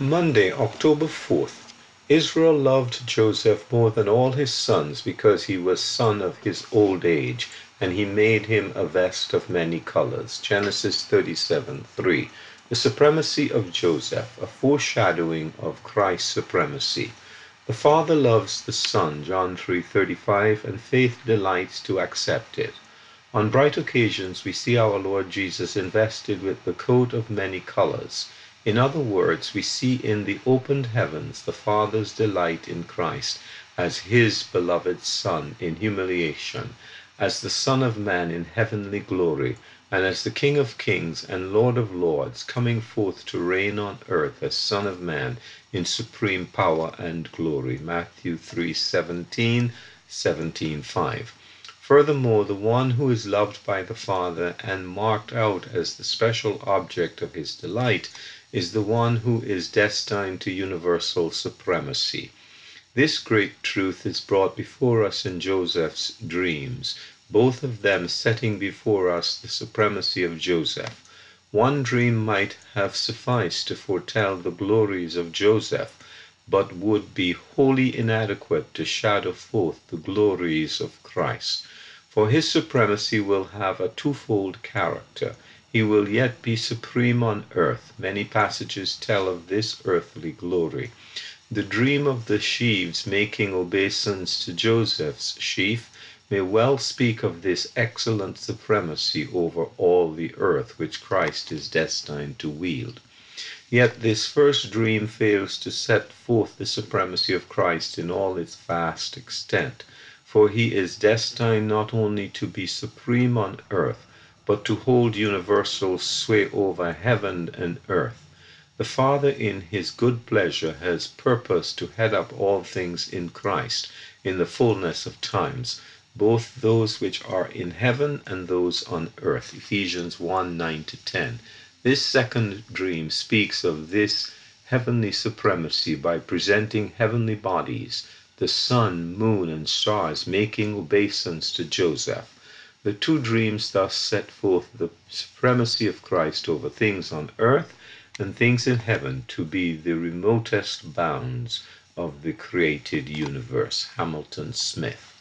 Monday, October 4th. Israel loved Joseph more than all his sons because he was son of his old age, and he made him a vest of many colors. Genesis 37 3. The supremacy of Joseph, a foreshadowing of Christ's supremacy. The Father loves the Son, John 3:35, and faith delights to accept it. On bright occasions we see our Lord Jesus invested with the coat of many colors. In other words, we see in the opened heavens the Father's delight in Christ as his beloved Son in humiliation, as the Son of Man in heavenly glory, and as the King of kings and Lord of lords coming forth to reign on earth as Son of Man in supreme power and glory. Matthew 3:17, 17:5. Furthermore, the one who is loved by the Father and marked out as the special object of his delight is the one who is destined to universal supremacy. This great truth is brought before us in Joseph's dreams, both of them setting before us the supremacy of Joseph. One dream might have sufficed to foretell the glories of Joseph, but would be wholly inadequate to shadow forth the glories of Christ. For his supremacy will have a twofold character. He will yet be supreme on earth. Many passages tell of this earthly glory. The dream of the sheaves making obeisance to Joseph's sheaf may well speak of this excellent supremacy over all the earth which Christ is destined to wield. Yet this first dream fails to set forth the supremacy of Christ in all its vast extent, for he is destined not only to be supreme on earth, but to hold universal sway over heaven and earth. The Father, in his good pleasure, has purposed to head up all things in Christ in the fullness of times, both those which are in heaven and those on earth. Ephesians 1 9 10. This second dream speaks of this heavenly supremacy by presenting heavenly bodies, the sun, moon, and stars making obeisance to Joseph. The two dreams thus set forth the supremacy of Christ over things on earth and things in heaven to be the remotest bounds of the created universe. Hamilton Smith.